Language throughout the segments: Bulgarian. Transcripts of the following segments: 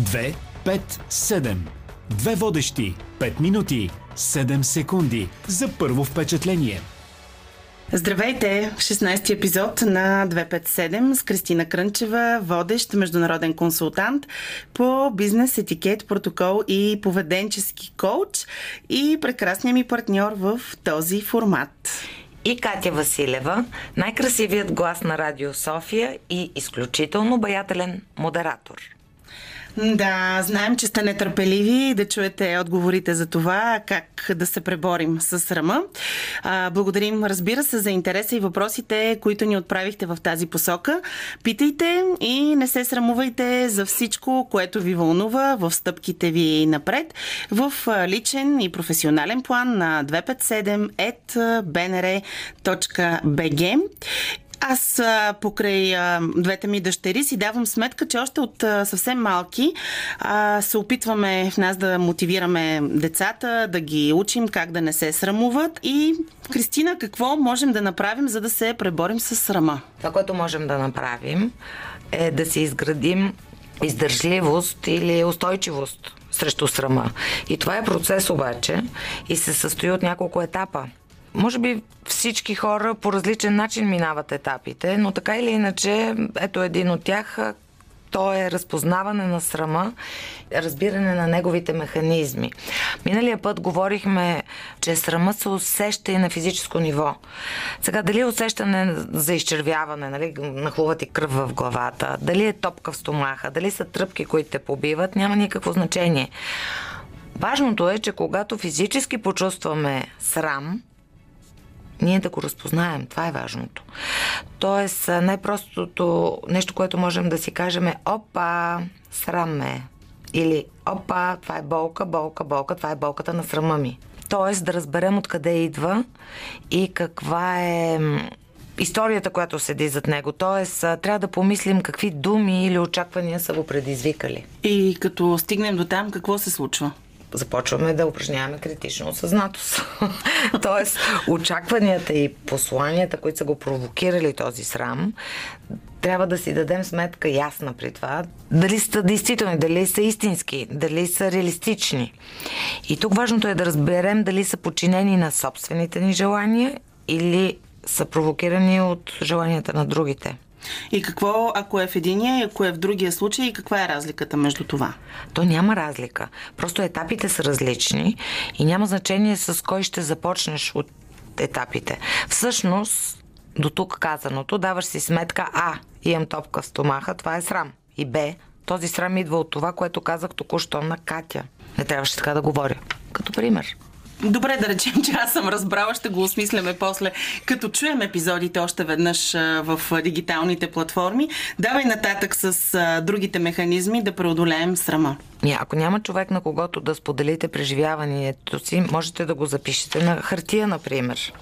2, 5, 7. Две водещи. 5 минути. 7 секунди за първо впечатление. Здравейте! В 16-ти епизод на 257 с Кристина Крънчева, водещ международен консултант по бизнес, етикет, протокол и поведенчески коуч и прекрасният ми партньор в този формат. И Катя Василева, най-красивият глас на Радио София и изключително баятелен модератор. Да, знаем, че сте нетърпеливи да чуете отговорите за това как да се преборим с срама. Благодарим, разбира се, за интереса и въпросите, които ни отправихте в тази посока. Питайте и не се срамувайте за всичко, което ви вълнува в стъпките ви напред в личен и професионален план на 257.bnr.bg. Аз покрай двете ми дъщери си давам сметка, че още от съвсем малки се опитваме в нас да мотивираме децата, да ги учим как да не се срамуват. И, Кристина, какво можем да направим, за да се преборим с срама? Това, което можем да направим е да си изградим издържливост или устойчивост срещу срама. И това е процес обаче и се състои от няколко етапа. Може би всички хора по различен начин минават етапите, но така или иначе, ето един от тях, то е разпознаване на срама, разбиране на неговите механизми. Миналия път говорихме, че срама се усеща и на физическо ниво. Сега, дали е усещане за изчервяване, нали, нахлува ти кръв в главата, дали е топка в стомаха, дали са тръпки, които те побиват, няма никакво значение. Важното е, че когато физически почувстваме срам, ние да го разпознаем. Това е важното. Тоест, най-простото нещо, което можем да си кажем е опа, срам ме. Или опа, това е болка, болка, болка, това е болката на срама ми. Тоест да разберем откъде идва и каква е историята, която седи зад него. Тоест, трябва да помислим какви думи или очаквания са го предизвикали. И като стигнем до там, какво се случва? Започваме да упражняваме критично осъзнатост. Тоест, очакванията и посланията, които са го провокирали този срам, трябва да си дадем сметка ясна при това, дали са действителни, дали са истински, дали са реалистични. И тук важното е да разберем дали са подчинени на собствените ни желания или са провокирани от желанията на другите. И какво, ако е в единия, ако е в другия случай, и каква е разликата между това? То няма разлика. Просто етапите са различни и няма значение с кой ще започнеш от етапите. Всъщност, до тук казаното, даваш си сметка А, имам топка в стомаха, това е срам. И Б, този срам идва от това, което казах току-що на Катя. Не трябваше така да говоря. Като пример. Добре да речем, че аз съм разбрала, ще го осмисляме после, като чуем епизодите още веднъж в дигиталните платформи. Давай нататък с другите механизми да преодолеем срама. Ако няма човек на когото да споделите преживяването си, можете да го запишете на хартия, например.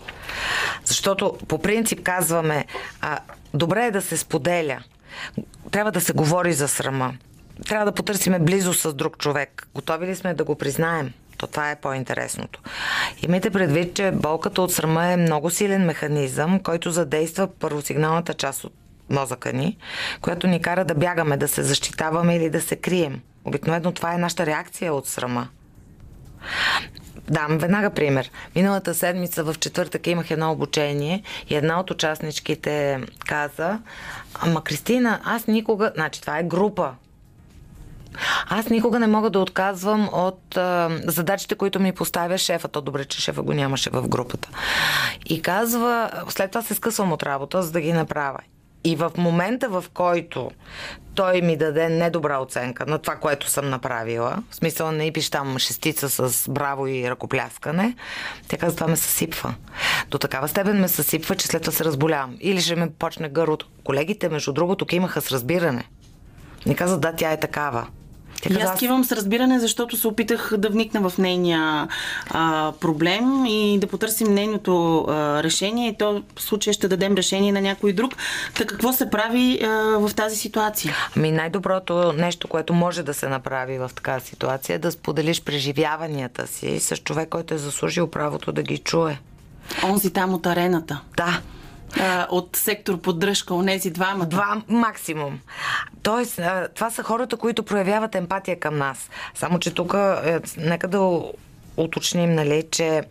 Защото по принцип казваме, а, добре е да се споделя. Трябва да се говори за срама. Трябва да потърсиме близо с друг човек. Готови ли сме да го признаем? То това е по-интересното. Имайте предвид, че болката от срама е много силен механизъм, който задейства първосигналната част от мозъка ни, която ни кара да бягаме, да се защитаваме или да се крием. Обикновено това е нашата реакция от срама. Дам веднага пример. Миналата седмица в четвъртък имах едно обучение и една от участничките каза, ама Кристина, аз никога... Значи това е група аз никога не мога да отказвам от а, задачите, които ми поставя шефа. То добре, че шефа го нямаше в групата. И казва, след това се скъсвам от работа, за да ги направя. И в момента, в който той ми даде недобра оценка на това, което съм направила, в смисъл не пиш там шестица с браво и ръкопляскане, тя каза, това ме съсипва. До такава степен ме съсипва, че след това се разболявам. Или ще ме почне гърлото. Колегите, между другото, имаха с разбиране. Не каза, да, тя е такава. Тя и аз кивам с разбиране, защото се опитах да вникна в нейния а, проблем и да потърсим нейното а, решение. И то в случая ще дадем решение на някой друг. Така какво се прави а, в тази ситуация? Ами най-доброто нещо, което може да се направи в такава ситуация е да споделиш преживяванията си с човек, който е заслужил правото да ги чуе. Онзи там от арената. Да. От сектор поддръжка, онези двама. Два максимум. Тоест, това са хората, които проявяват емпатия към нас. Само, че тук, е, нека да уточним, нали, че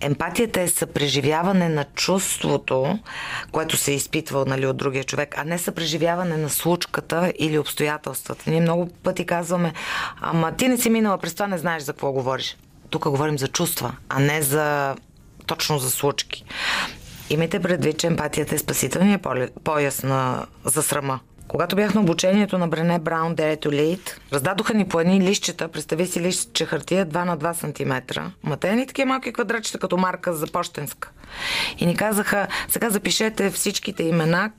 емпатията е съпреживяване на чувството, което се е изпитвал нали, от другия човек, а не съпреживяване на случката или обстоятелствата. Ние много пъти казваме, ама ти не си минала през това, не знаеш за какво говориш. Тук говорим за чувства, а не за точно за случки. Имайте предвид, че емпатията е спасителния пояс на, за срама. Когато бях на обучението на Брене Браун Dare to Lead, раздадоха ни по едни лищчета, представи си листче хартия 2 на 2 см. Ма те ни такива малки квадратчета като марка за почтенска. И ни казаха, сега запишете всичките имена,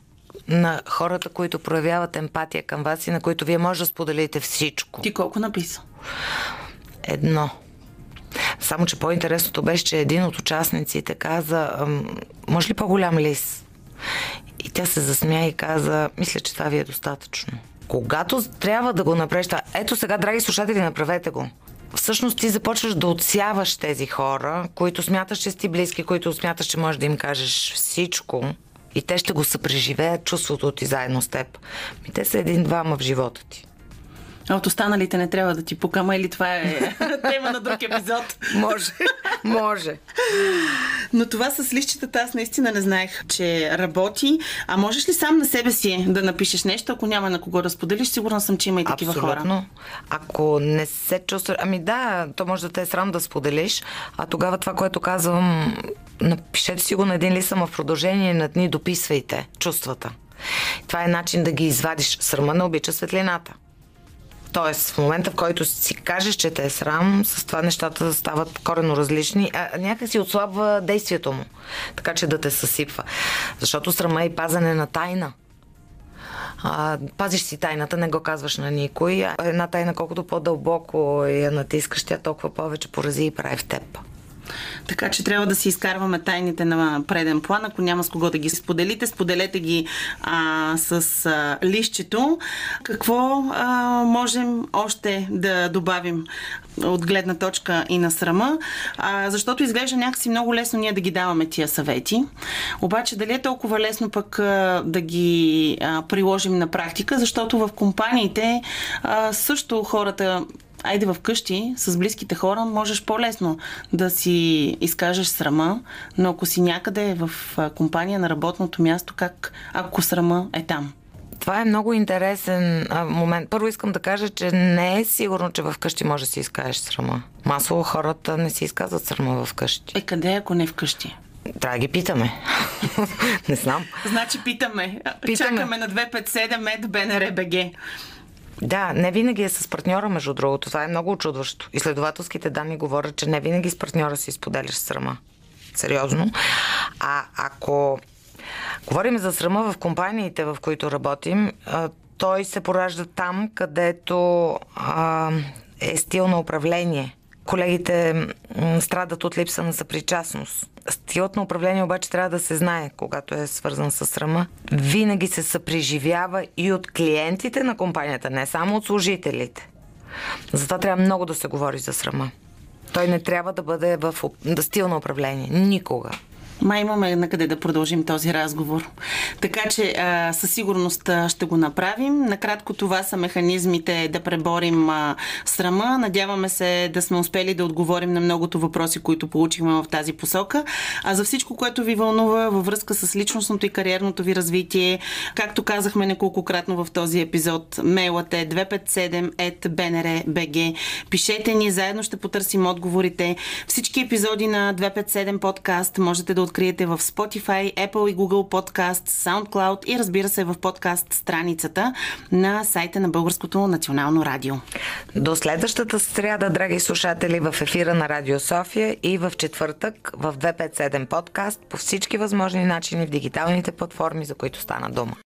на хората, които проявяват емпатия към вас и на които вие може да споделите всичко. Ти колко написа? Едно. Само, че по-интересното беше, че един от участниците каза, може ли по-голям лист? И тя се засмя и каза, мисля, че това ви е достатъчно. Когато трябва да го това, ето сега, драги слушатели, направете го. Всъщност ти започваш да отсяваш тези хора, които смяташ, че си близки, които смяташ, че можеш да им кажеш всичко и те ще го съпреживеят чувството ти заедно с теб. Ми те са един-двама в живота ти. А от останалите не трябва да ти пукама или това е тема на друг епизод? може, може. Но това с лищетата аз наистина не знаех, че работи. А можеш ли сам на себе си да напишеш нещо, ако няма на кого да споделиш? Сигурна съм, че има и такива Абсолютно. хора. Ако не се чувстваш... Ами да, то може да те е срам да споделиш, а тогава това, което казвам, напишете си го на един лист, в продължение на дни дописвайте чувствата. Това е начин да ги извадиш. Срама не обича светлината. Тоест, в момента, в който си кажеш, че те е срам, с това нещата стават корено различни, а някакси отслабва действието му, така че да те съсипва. Защото срама е и пазане на тайна. А, пазиш си тайната, не го казваш на никой. Една тайна, колкото по-дълбоко я натискаш, тя толкова повече порази и прави в теб. Така че трябва да си изкарваме тайните на преден план. Ако няма с кого да ги споделите, споделете ги а, с а, лището. Какво а, можем още да добавим от гледна точка и на срама? А, защото изглежда някакси много лесно ние да ги даваме тия съвети. Обаче дали е толкова лесно пък а, да ги а, приложим на практика, защото в компаниите а, също хората айде в къщи с близките хора можеш по-лесно да си изкажеш срама, но ако си някъде в компания на работното място, как ако срама е там? Това е много интересен момент. Първо искам да кажа, че не е сигурно, че в къщи може да си изкажеш срама. Масово хората не си изказват срама в къщи. Е, къде ако не в къщи? Трябва да ги питаме. не знам. Значи питаме. питаме. Чакаме на 257 ед БНР БГ. Да, не винаги е с партньора, между другото. Това е много очудващо. Изследователските данни говорят, че не винаги с партньора си споделяш срама. Сериозно. А ако говорим за срама в компаниите, в които работим, той се поражда там, където е стил на управление. Колегите страдат от липса на съпричастност. Стилът на управление обаче трябва да се знае, когато е свързан с срама. Винаги се съпреживява и от клиентите на компанията, не само от служителите. Затова трябва много да се говори за срама. Той не трябва да бъде в да стил на управление. Никога. Май имаме на къде да продължим този разговор. Така че а, със сигурност ще го направим. Накратко това са механизмите да преборим а, срама. Надяваме се да сме успели да отговорим на многото въпроси, които получихме в тази посока. А за всичко, което ви вълнува във връзка с личностното и кариерното ви развитие, както казахме неколкократно в този епизод, мейлът е 257.bnr.bg. Пишете ни, заедно ще потърсим отговорите. Всички епизоди на 257 подкаст можете да откриете в Spotify, Apple и Google Podcast, SoundCloud и разбира се в подкаст страницата на сайта на Българското национално радио. До следващата сряда, драги слушатели, в ефира на Радио София и в четвъртък в 257 подкаст по всички възможни начини в дигиталните платформи, за които стана дума.